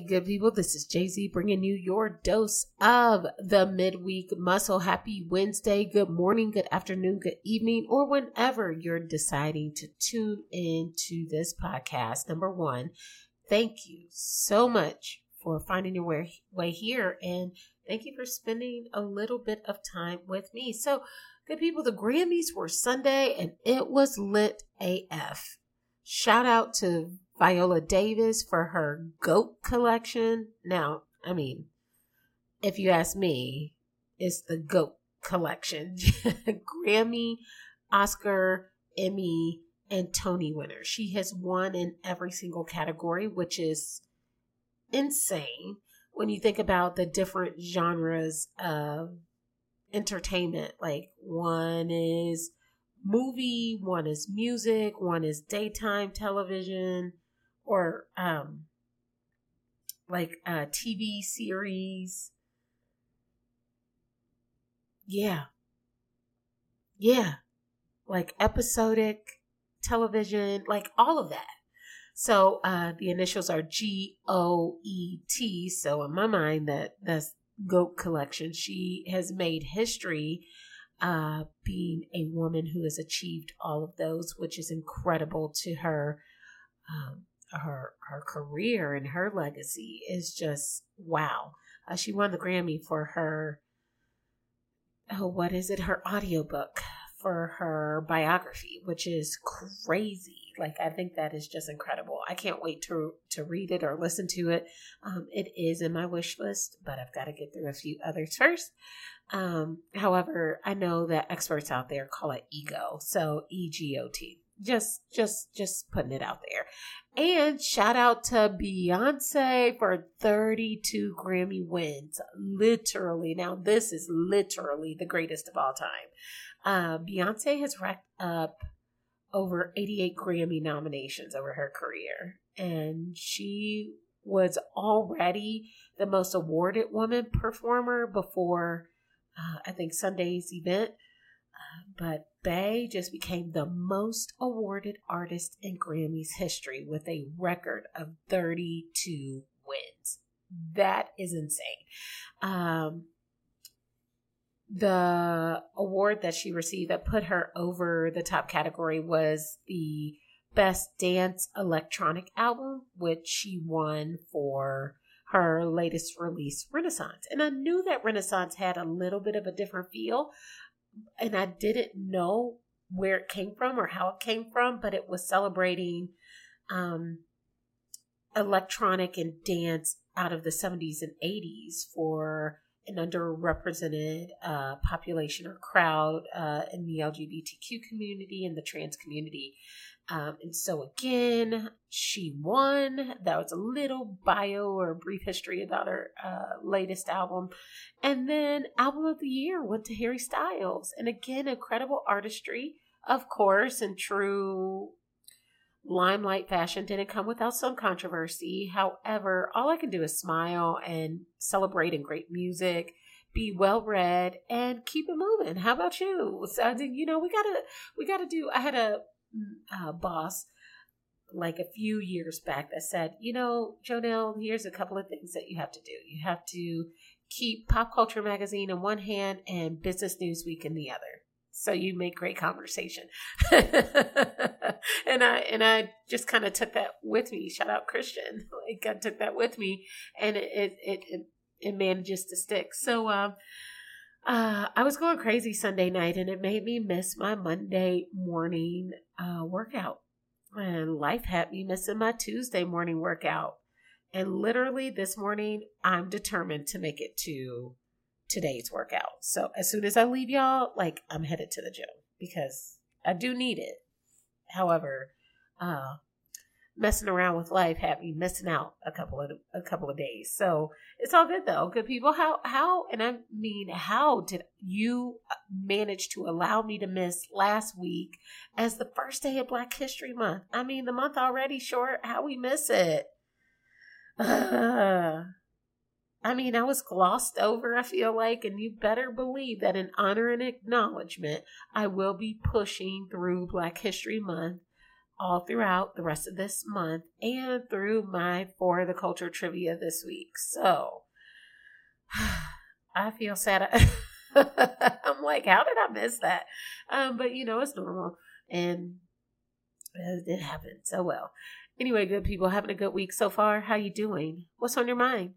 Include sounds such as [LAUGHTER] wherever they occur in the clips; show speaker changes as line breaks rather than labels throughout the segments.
Good people, this is JZ bringing you your dose of the midweek muscle. Happy Wednesday, good morning, good afternoon, good evening, or whenever you're deciding to tune into this podcast. Number one, thank you so much for finding your way here, and thank you for spending a little bit of time with me. So, good people, the Grammys were Sunday and it was lit AF. Shout out to Viola Davis for her GOAT collection. Now, I mean, if you ask me, it's the GOAT collection. [LAUGHS] Grammy, Oscar, Emmy, and Tony winner. She has won in every single category, which is insane when you think about the different genres of entertainment. Like one is movie, one is music, one is daytime television, or um like a TV series. Yeah. Yeah. Like episodic television, like all of that. So uh, the initials are G O E T. So in my mind, that that's Goat Collection. She has made history, uh, being a woman who has achieved all of those, which is incredible to her. Um, her her career and her legacy is just wow. Uh, she won the Grammy for her. Oh, what is it? Her audiobook for her biography, which is crazy. Like I think that is just incredible. I can't wait to to read it or listen to it. Um, it is in my wish list, but I've got to get through a few others [LAUGHS] first. Um, however, I know that experts out there call it ego, so E G O T. Just, just, just putting it out there. And shout out to Beyonce for 32 Grammy wins. Literally. Now, this is literally the greatest of all time. Uh, Beyonce has racked up over 88 Grammy nominations over her career. And she was already the most awarded woman performer before, uh, I think, Sunday's event. Uh, but Bey just became the most awarded artist in Grammy's history with a record of 32 wins. That is insane. Um, the award that she received that put her over the top category was the best dance electronic album, which she won for her latest release, Renaissance. And I knew that Renaissance had a little bit of a different feel, and I didn't know where it came from or how it came from, but it was celebrating um, electronic and dance out of the 70s and 80s for an underrepresented uh, population or crowd uh, in the LGBTQ community and the trans community. Um, and so again, she won. That was a little bio or brief history about her uh, latest album. And then album of the year went to Harry Styles. And again, incredible artistry, of course, and true limelight fashion didn't come without some controversy. However, all I can do is smile and celebrate in great music, be well read, and keep it moving. How about you? So I think you know we gotta we gotta do. I had a uh, boss like a few years back that said, you know, Jonelle, here's a couple of things that you have to do. You have to keep Pop Culture Magazine in one hand and Business Newsweek in the other. So you make great conversation. [LAUGHS] and I and I just kind of took that with me. Shout out Christian. [LAUGHS] Like I took that with me and it it it, it manages to stick. So um uh, I was going crazy Sunday night and it made me miss my Monday morning uh, workout. And life had me missing my Tuesday morning workout. And literally this morning, I'm determined to make it to today's workout. So as soon as I leave y'all, like I'm headed to the gym because I do need it. However, uh, messing around with life had me missing out a couple of a couple of days. So it's all good though. Good people. How how and I mean how did you manage to allow me to miss last week as the first day of Black History Month? I mean the month already short. How we miss it? [SIGHS] Uh, I mean, I was glossed over, I feel like, and you better believe that in honor and acknowledgement, I will be pushing through Black History Month all throughout the rest of this month and through my For the Culture trivia this week. So [SIGHS] I feel sad. [LAUGHS] I'm like, how did I miss that? Um, but you know, it's normal. And it happened so well. Anyway, good people, having a good week so far. How you doing? What's on your mind?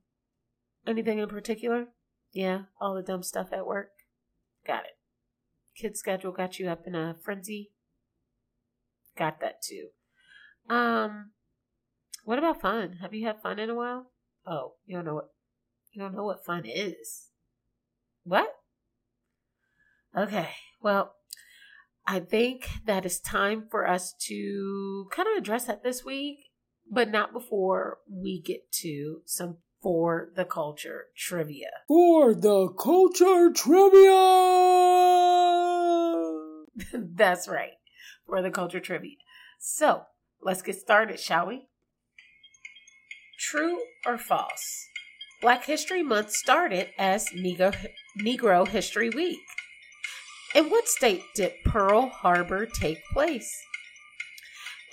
Anything in particular? Yeah, all the dumb stuff at work. Got it. Kid schedule got you up in a frenzy. Got that too. Um, what about fun? Have you had fun in a while? Oh, you don't know what you don't know what fun is. What? Okay, well, I think that it's time for us to kind of address that this week, but not before we get to some for the culture trivia.
For the culture trivia! [LAUGHS]
That's right, for the culture trivia. So let's get started, shall we? True or false? Black History Month started as Negro, Negro History Week. In what state did Pearl Harbor take place?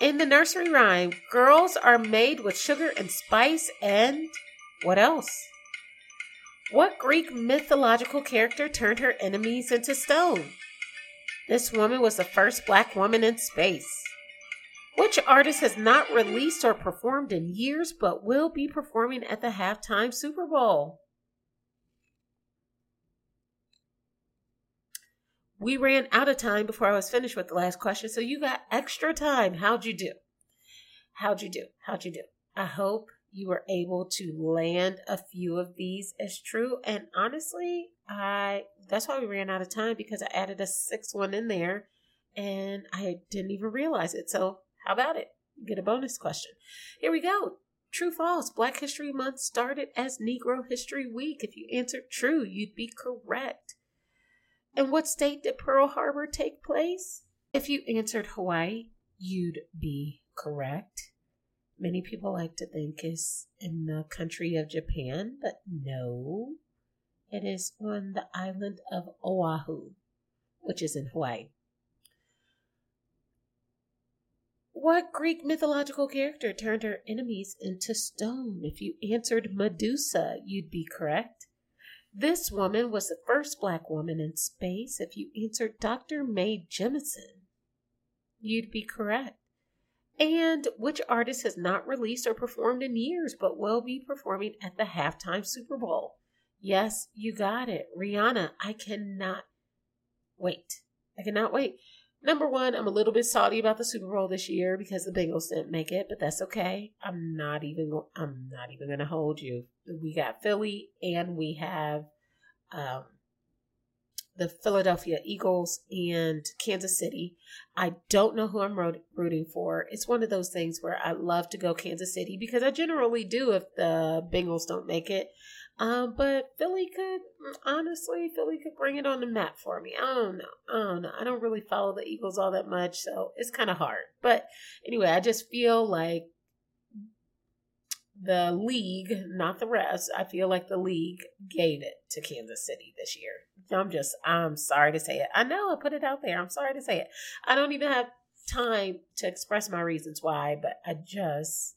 In the nursery rhyme, girls are made with sugar and spice and what else? What Greek mythological character turned her enemies into stone? This woman was the first black woman in space. Which artist has not released or performed in years but will be performing at the halftime Super Bowl? We ran out of time before I was finished with the last question, so you got extra time. How'd you do? How'd you do? How'd you do? I hope you were able to land a few of these as true. And honestly, I that's why we ran out of time because I added a sixth one in there and I didn't even realize it. So how about it? Get a bonus question. Here we go. True false. Black History Month started as Negro History Week. If you answered true, you'd be correct. And what state did Pearl Harbor take place? If you answered Hawaii, you'd be correct many people like to think is in the country of Japan, but no, it is on the island of Oahu, which is in Hawaii. What Greek mythological character turned her enemies into stone? If you answered Medusa, you'd be correct. This woman was the first black woman in space. If you answered Dr. Mae Jemison, you'd be correct. And which artist has not released or performed in years but will be performing at the halftime Super Bowl? Yes, you got it. Rihanna. I cannot wait. I cannot wait. Number one, I'm a little bit salty about the Super Bowl this year because the Bengals didn't make it, but that's okay. I'm not even. I'm not even going to hold you. We got Philly, and we have um, the Philadelphia Eagles and Kansas City. I don't know who I'm rooting for. It's one of those things where I love to go Kansas City because I generally do if the Bengals don't make it. Um, but Philly could, honestly, Philly could bring it on the map for me. I don't know. I don't know. I don't really follow the Eagles all that much, so it's kind of hard. But anyway, I just feel like the league, not the rest, I feel like the league gave it to Kansas City this year. I'm just, I'm sorry to say it. I know I put it out there. I'm sorry to say it. I don't even have time to express my reasons why, but I just,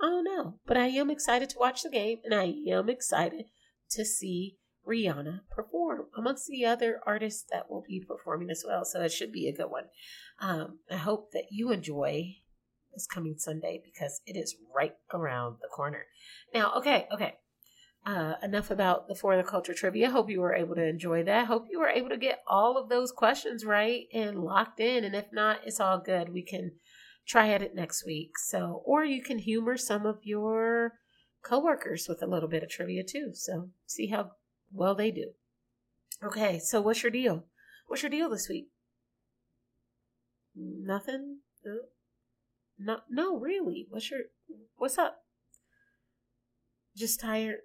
I don't know. But I am excited to watch the game and I am excited to see Rihanna perform amongst the other artists that will be performing as well. So it should be a good one. Um, I hope that you enjoy this coming Sunday because it is right around the corner. Now, okay, okay. Uh, enough about the For the Culture trivia. Hope you were able to enjoy that. Hope you were able to get all of those questions right and locked in. And if not, it's all good. We can try at it next week. So, or you can humor some of your coworkers with a little bit of trivia too. So, see how well they do. Okay, so what's your deal? What's your deal this week? Nothing? No, no, really. What's your what's up? Just tired.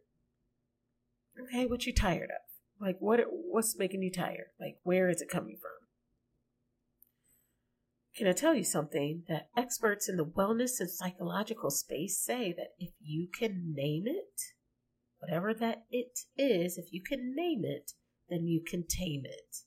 Okay, what you tired of? Like what what's making you tired? Like where is it coming from? Can I tell you something that experts in the wellness and psychological space say that if you can name it, whatever that it is, if you can name it, then you can tame it.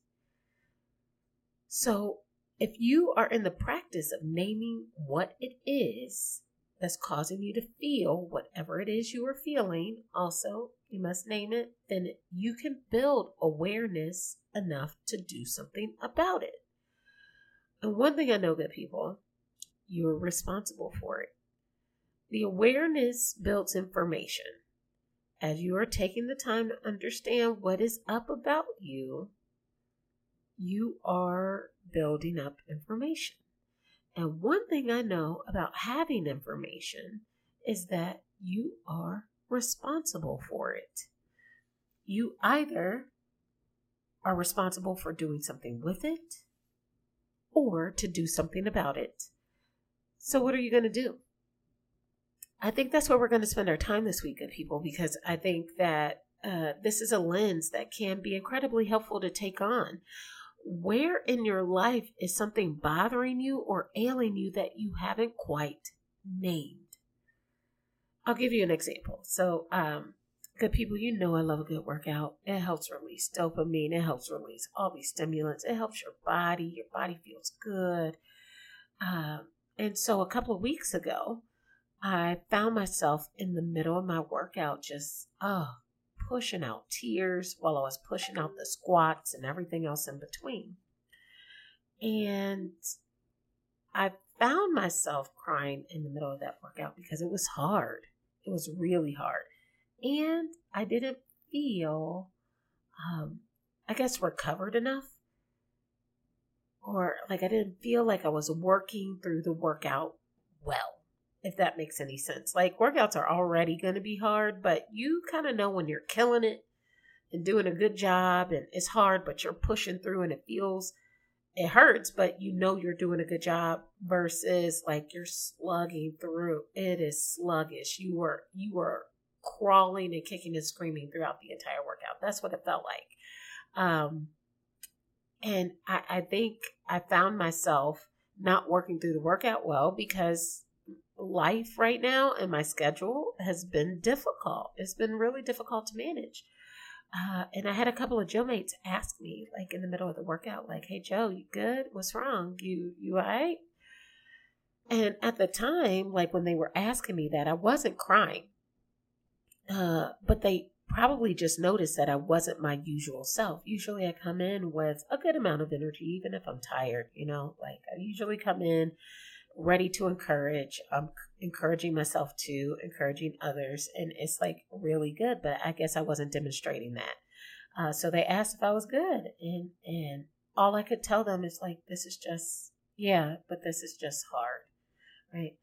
So, if you are in the practice of naming what it is that's causing you to feel whatever it is you are feeling, also, you must name it, then you can build awareness enough to do something about it. And one thing I know, good people, you're responsible for it. The awareness builds information. As you are taking the time to understand what is up about you, you are building up information. And one thing I know about having information is that you are responsible for it. You either are responsible for doing something with it or to do something about it. So, what are you going to do? I think that's where we're going to spend our time this week, good people, because I think that uh, this is a lens that can be incredibly helpful to take on. Where in your life is something bothering you or ailing you that you haven't quite named? I'll give you an example. So, um, good people, you know I love a good workout. It helps release dopamine. It helps release all these stimulants. It helps your body. Your body feels good. Um, and so a couple of weeks ago, I found myself in the middle of my workout just, oh, pushing out tears while I was pushing out the squats and everything else in between. And I found myself crying in the middle of that workout because it was hard. It was really hard. And I didn't feel, um, I guess, recovered enough. Or like I didn't feel like I was working through the workout well, if that makes any sense. Like workouts are already going to be hard, but you kind of know when you're killing it and doing a good job and it's hard, but you're pushing through and it feels it hurts, but you know you're doing a good job versus like you're slugging through. It is sluggish. You were you were crawling and kicking and screaming throughout the entire workout. That's what it felt like. Um, and I, I think I found myself not working through the workout well because life right now and my schedule has been difficult. It's been really difficult to manage. Uh, and I had a couple of Joe mates ask me, like in the middle of the workout, like, "Hey Joe, you good? What's wrong? You you alright?" And at the time, like when they were asking me that, I wasn't crying. Uh, but they probably just noticed that I wasn't my usual self. Usually I come in with a good amount of energy, even if I'm tired, you know, like I usually come in ready to encourage. I'm encouraging myself to, encouraging others, and it's like really good. But I guess I wasn't demonstrating that. Uh, so they asked if I was good, and and all I could tell them is like, this is just yeah, but this is just hard, right?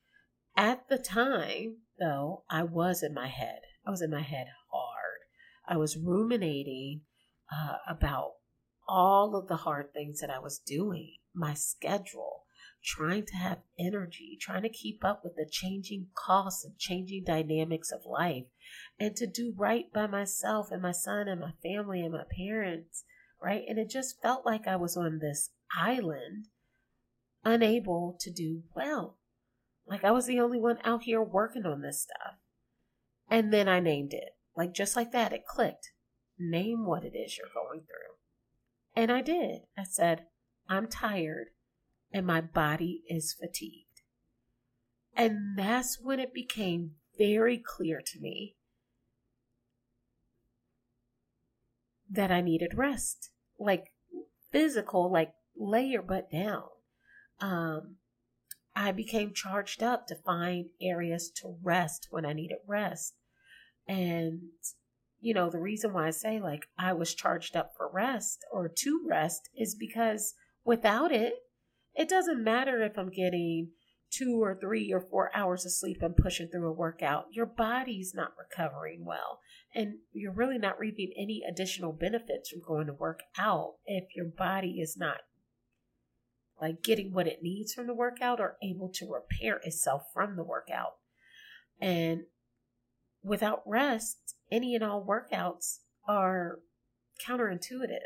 At the time, though, I was in my head. I was in my head hard. I was ruminating uh, about all of the hard things that I was doing, my schedule, trying to have energy, trying to keep up with the changing costs and changing dynamics of life, and to do right by myself and my son and my family and my parents, right? And it just felt like I was on this island, unable to do well. Like I was the only one out here working on this stuff. And then I named it. Like just like that, it clicked. Name what it is you're going through. And I did. I said, I'm tired and my body is fatigued. And that's when it became very clear to me that I needed rest. Like physical, like lay your butt down. Um, I became charged up to find areas to rest when I needed rest. And, you know, the reason why I say like I was charged up for rest or to rest is because without it, it doesn't matter if I'm getting two or three or four hours of sleep and pushing through a workout. Your body's not recovering well. And you're really not reaping any additional benefits from going to work out if your body is not like getting what it needs from the workout or able to repair itself from the workout. And without rest, any and all workouts are counterintuitive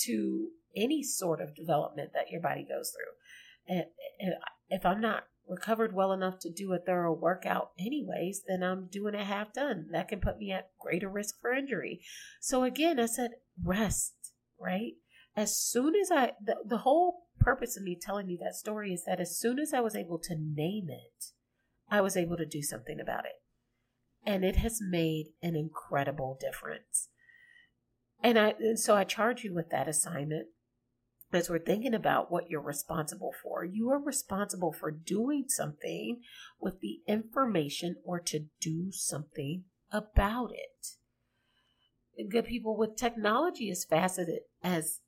to any sort of development that your body goes through. And if I'm not recovered well enough to do a thorough workout anyways, then I'm doing it half done. That can put me at greater risk for injury. So again, I said rest, right? As soon as I, the, the whole purpose of me telling you that story is that as soon as I was able to name it, I was able to do something about it. And it has made an incredible difference. And I, and so I charge you with that assignment as we're thinking about what you're responsible for, you are responsible for doing something with the information or to do something about it. Good people with technology as faceted as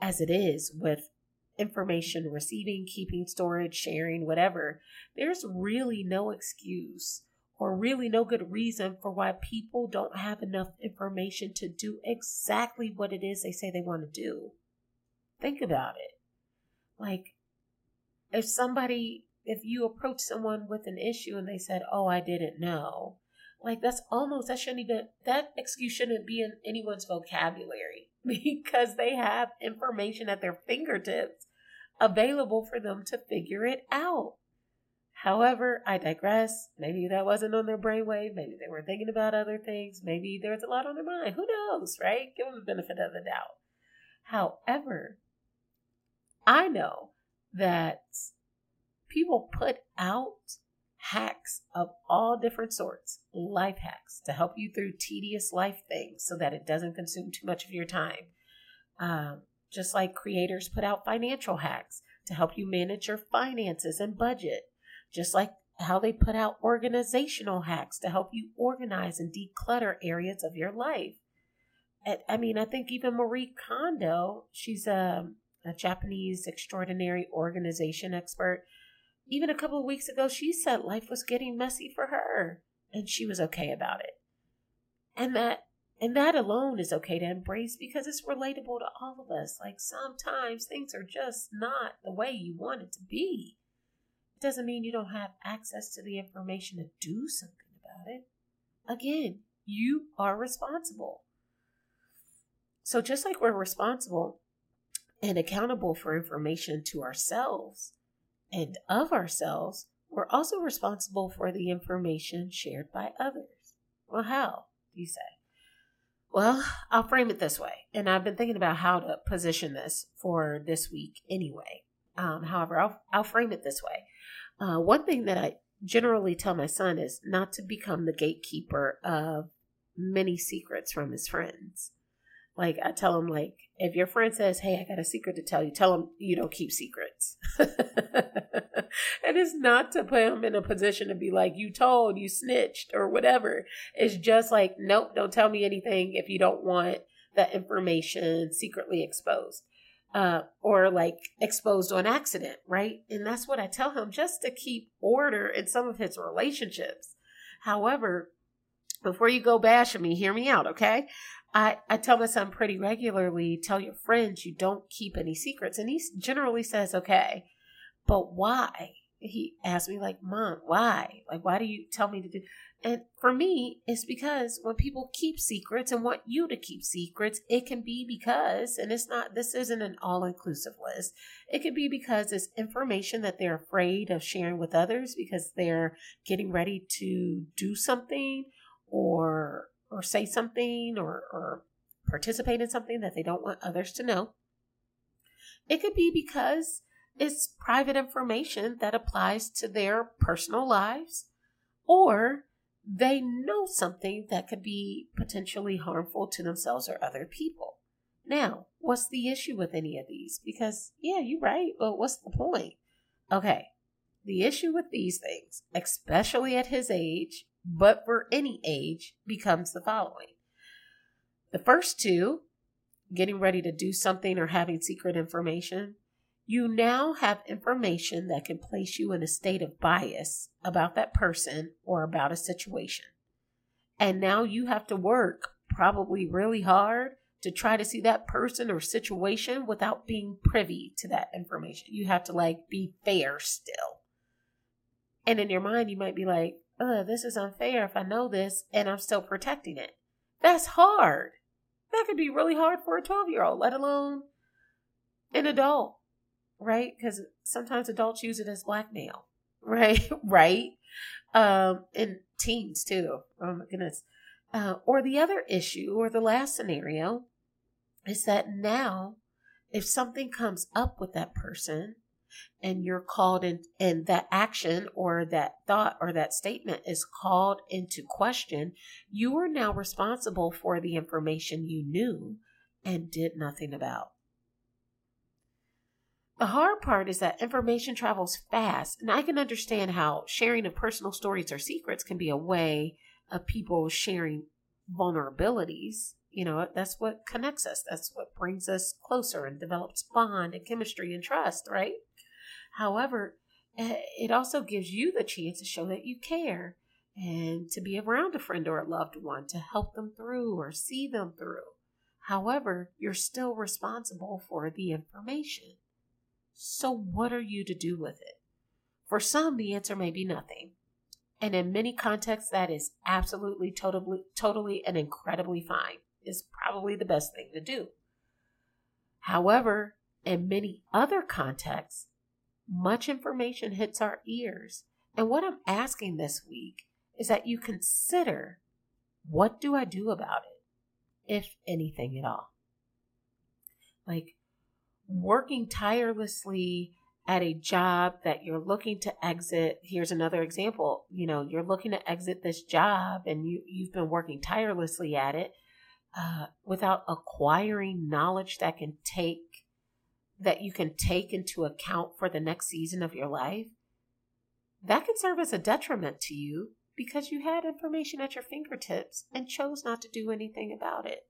as it is with information receiving, keeping, storage, sharing, whatever, there's really no excuse or really no good reason for why people don't have enough information to do exactly what it is they say they want to do. Think about it. Like, if somebody, if you approach someone with an issue and they said, Oh, I didn't know, like that's almost, that shouldn't even, that excuse shouldn't be in anyone's vocabulary [LAUGHS] because they have information at their fingertips available for them to figure it out. However, I digress. Maybe that wasn't on their brainwave. Maybe they were thinking about other things. Maybe there's a lot on their mind. Who knows, right? Give them the benefit of the doubt. However, I know that people put out hacks of all different sorts, life hacks to help you through tedious life things so that it doesn't consume too much of your time. Um, just like creators put out financial hacks to help you manage your finances and budget. Just like how they put out organizational hacks to help you organize and declutter areas of your life. I mean, I think even Marie Kondo, she's a a Japanese extraordinary organization expert. Even a couple of weeks ago, she said life was getting messy for her and she was okay about it. And that and that alone is okay to embrace because it's relatable to all of us. Like sometimes things are just not the way you want it to be. It doesn't mean you don't have access to the information to do something about it. Again, you are responsible. So just like we're responsible and accountable for information to ourselves and of ourselves, we're also responsible for the information shared by others. Well, how, do you say? Well, I'll frame it this way, and I've been thinking about how to position this for this week anyway. Um, however, I'll, I'll frame it this way. Uh, one thing that I generally tell my son is not to become the gatekeeper of many secrets from his friends. Like I tell him, like if your friend says, "Hey, I got a secret to tell you," tell him you don't keep secrets. [LAUGHS] and it's not to put him in a position to be like, "You told, you snitched," or whatever. It's just like, nope, don't tell me anything if you don't want that information secretly exposed. Uh, or like exposed on accident, right? And that's what I tell him just to keep order in some of his relationships. However, before you go bashing me, hear me out, okay? I, I tell my son pretty regularly, tell your friends you don't keep any secrets. And he generally says, okay, but why? He asked me, like, mom, why? Like, why do you tell me to do? And for me, it's because when people keep secrets and want you to keep secrets, it can be because, and it's not, this isn't an all inclusive list. It could be because it's information that they're afraid of sharing with others because they're getting ready to do something or or say something or, or participate in something that they don't want others to know. It could be because it's private information that applies to their personal lives, or they know something that could be potentially harmful to themselves or other people. Now, what's the issue with any of these? Because, yeah, you're right, but what's the point? Okay, the issue with these things, especially at his age, but for any age, becomes the following. The first two, getting ready to do something or having secret information, you now have information that can place you in a state of bias about that person or about a situation. And now you have to work probably really hard to try to see that person or situation without being privy to that information. You have to like be fair still. And in your mind, you might be like, Ugh, this is unfair if I know this and I'm still protecting it. That's hard. That could be really hard for a 12 year old, let alone an adult, right? Because sometimes adults use it as blackmail, [LAUGHS] right? right? Um, and teens too. Oh my goodness. Uh, or the other issue, or the last scenario, is that now, if something comes up with that person, and you're called in, and that action or that thought or that statement is called into question, you are now responsible for the information you knew and did nothing about. The hard part is that information travels fast, and I can understand how sharing of personal stories or secrets can be a way of people sharing vulnerabilities. You know, that's what connects us. That's what brings us closer and develops bond and chemistry and trust, right? However, eh, it also gives you the chance to show that you care and to be around a friend or a loved one to help them through or see them through. However, you're still responsible for the information. So, what are you to do with it? For some, the answer may be nothing. And in many contexts, that is absolutely, totally, totally, and incredibly fine. Is probably the best thing to do. However, in many other contexts, much information hits our ears. And what I'm asking this week is that you consider what do I do about it, if anything at all? Like working tirelessly at a job that you're looking to exit. Here's another example. You know, you're looking to exit this job and you, you've been working tirelessly at it uh, without acquiring knowledge that can take that you can take into account for the next season of your life, that can serve as a detriment to you because you had information at your fingertips and chose not to do anything about it.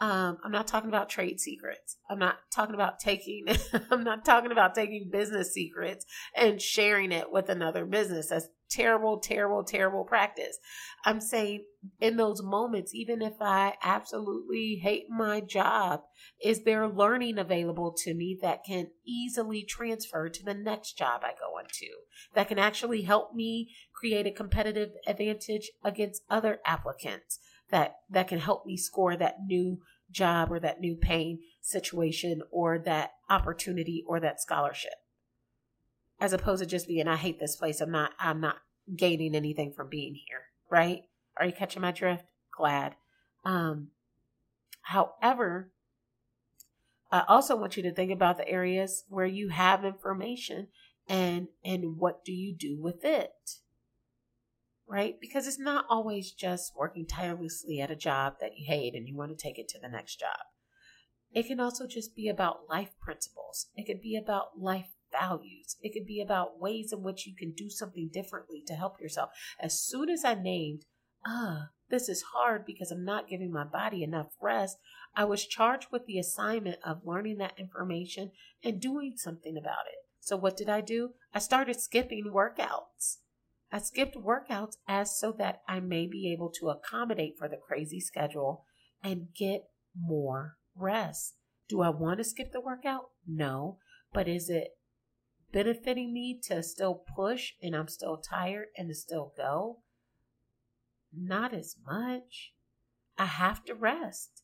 Um, I'm not talking about trade secrets. I'm not talking about taking. [LAUGHS] I'm not talking about taking business secrets and sharing it with another business. That's terrible, terrible, terrible practice. I'm saying in those moments, even if I absolutely hate my job, is there learning available to me that can easily transfer to the next job I go into? That can actually help me create a competitive advantage against other applicants that that can help me score that new job or that new paying situation or that opportunity or that scholarship as opposed to just being i hate this place i'm not i'm not gaining anything from being here right are you catching my drift glad um however i also want you to think about the areas where you have information and and what do you do with it right? Because it's not always just working tirelessly at a job that you hate and you want to take it to the next job. It can also just be about life principles. It could be about life values. It could be about ways in which you can do something differently to help yourself. As soon as I named, ah, this is hard because I'm not giving my body enough rest, I was charged with the assignment of learning that information and doing something about it. So, what did I do? I started skipping workouts. I skipped workouts as so that I may be able to accommodate for the crazy schedule and get more rest. Do I want to skip the workout? No. But is it benefiting me to still push and I'm still tired and to still go? Not as much. I have to rest.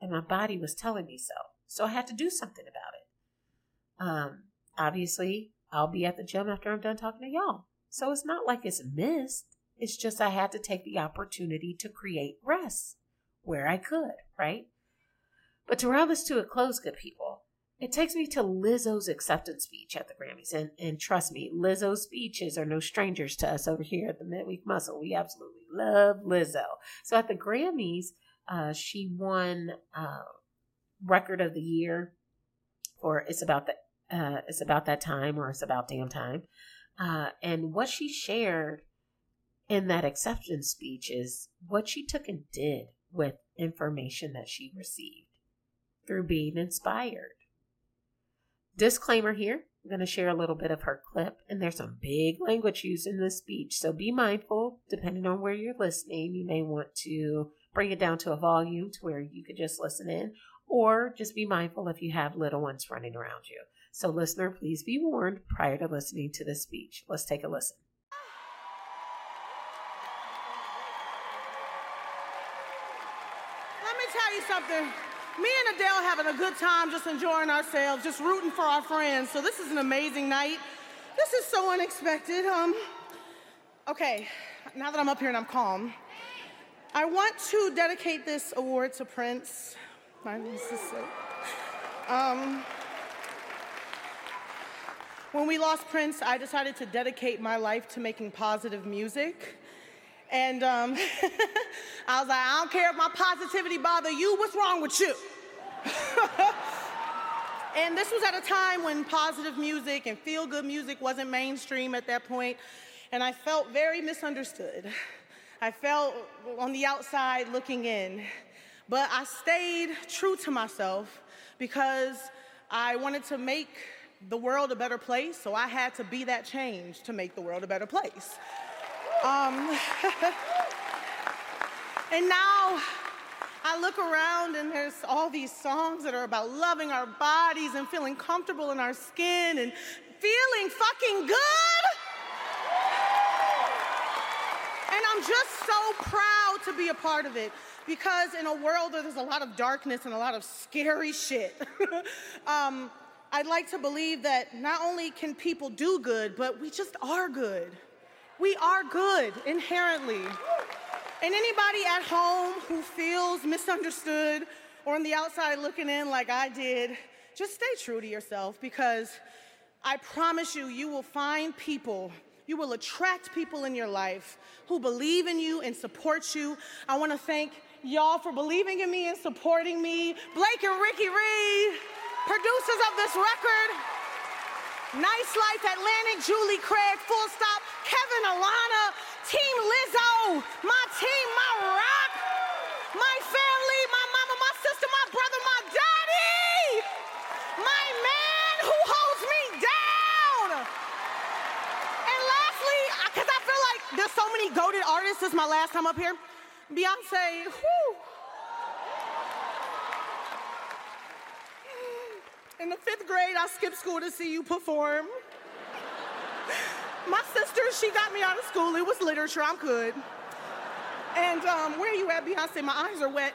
And my body was telling me so. So I had to do something about it. Um, obviously, I'll be at the gym after I'm done talking to y'all. So it's not like it's missed. It's just I had to take the opportunity to create rest where I could, right? But to round this to a close, good people, it takes me to Lizzo's acceptance speech at the Grammys. And, and trust me, Lizzo's speeches are no strangers to us over here at the Midweek Muscle. We absolutely love Lizzo. So at the Grammys, uh, she won uh, Record of the Year for It's About the uh, It's About That Time or It's About Damn Time. Uh, and what she shared in that acceptance speech is what she took and did with information that she received through being inspired. Disclaimer here I'm going to share a little bit of her clip, and there's some big language used in this speech, so be mindful. Depending on where you're listening, you may want to bring it down to a volume to where you could just listen in, or just be mindful if you have little ones running around you. So, listener, please be warned prior to listening to this speech. Let's take a listen.
Let me tell you something. Me and Adele having a good time, just enjoying ourselves, just rooting for our friends. So this is an amazing night. this is so unexpected. Um, okay, now that I'm up here and I'm calm, I want to dedicate this award to Prince. My sister. Um, when we lost Prince, I decided to dedicate my life to making positive music. And um, [LAUGHS] I was like, I don't care if my positivity bother you. What's wrong with you? [LAUGHS] and this was at a time when positive music and feel good music wasn't mainstream at that point, and I felt very misunderstood. I felt on the outside looking in, but I stayed true to myself because I wanted to make the world a better place, so I had to be that change to make the world a better place. Um, [LAUGHS] and now I look around and there's all these songs that are about loving our bodies and feeling comfortable in our skin and feeling fucking good. And I'm just so proud to be a part of it because in a world where there's a lot of darkness and a lot of scary shit, [LAUGHS] um, I'd like to believe that not only can people do good, but we just are good. We are good inherently. And anybody at home who feels misunderstood or on the outside looking in like I did, just stay true to yourself because I promise you, you will find people, you will attract people in your life who believe in you and support you. I want to thank y'all for believing in me and supporting me. Blake and Ricky Reed producers of this record. Nice Life Atlantic, Julie Craig, Full Stop, Kevin Alana, Team Lizzo, my team, my rock, my family, my mama, my sister, my brother, my daddy, my man who holds me down. And lastly, because I feel like there's so many GOATed artists, this is my last time up here. Beyonce, whoo. In the fifth grade, I skipped school to see you perform. My sister, she got me out of school. It was literature. I'm good. And um, where are you at, Beyonce? My eyes are wet.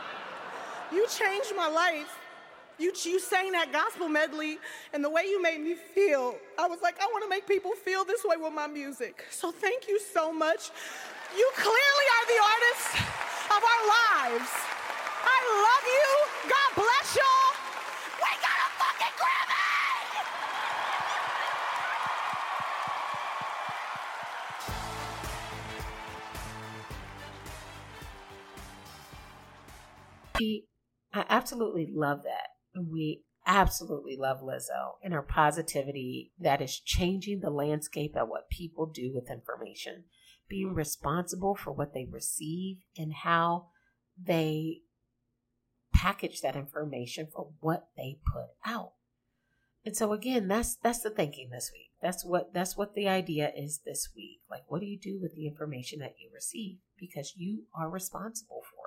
[LAUGHS] you changed my life. You, you sang that gospel medley, and the way you made me feel, I was like, I want to make people feel this way with my music. So thank you so much. You clearly are the artist of our lives. I love you. God bless We,
I absolutely love that. We absolutely love Lizzo and her positivity that is changing the landscape of what people do with information, being responsible for what they receive and how they package that information for what they put out. And so again, that's that's the thinking this week. That's what that's what the idea is this week. Like what do you do with the information that you receive because you are responsible for.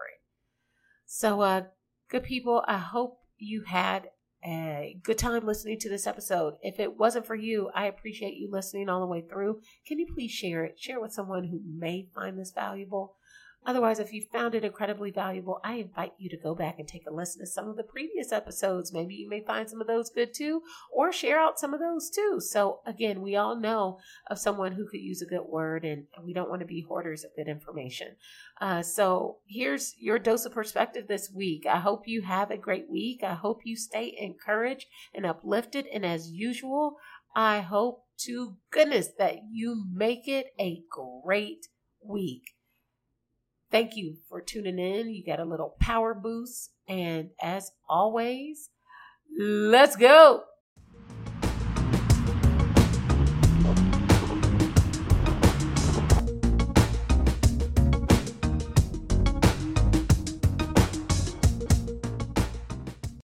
So uh good people, I hope you had a good time listening to this episode. If it wasn't for you, I appreciate you listening all the way through. Can you please share it? Share with someone who may find this valuable. Otherwise, if you found it incredibly valuable, I invite you to go back and take a listen to some of the previous episodes. Maybe you may find some of those good too, or share out some of those too. So, again, we all know of someone who could use a good word, and we don't want to be hoarders of good information. Uh, so, here's your dose of perspective this week. I hope you have a great week. I hope you stay encouraged and uplifted. And as usual, I hope to goodness that you make it a great week. Thank you for tuning in. You got a little power boost. And as always, let's go.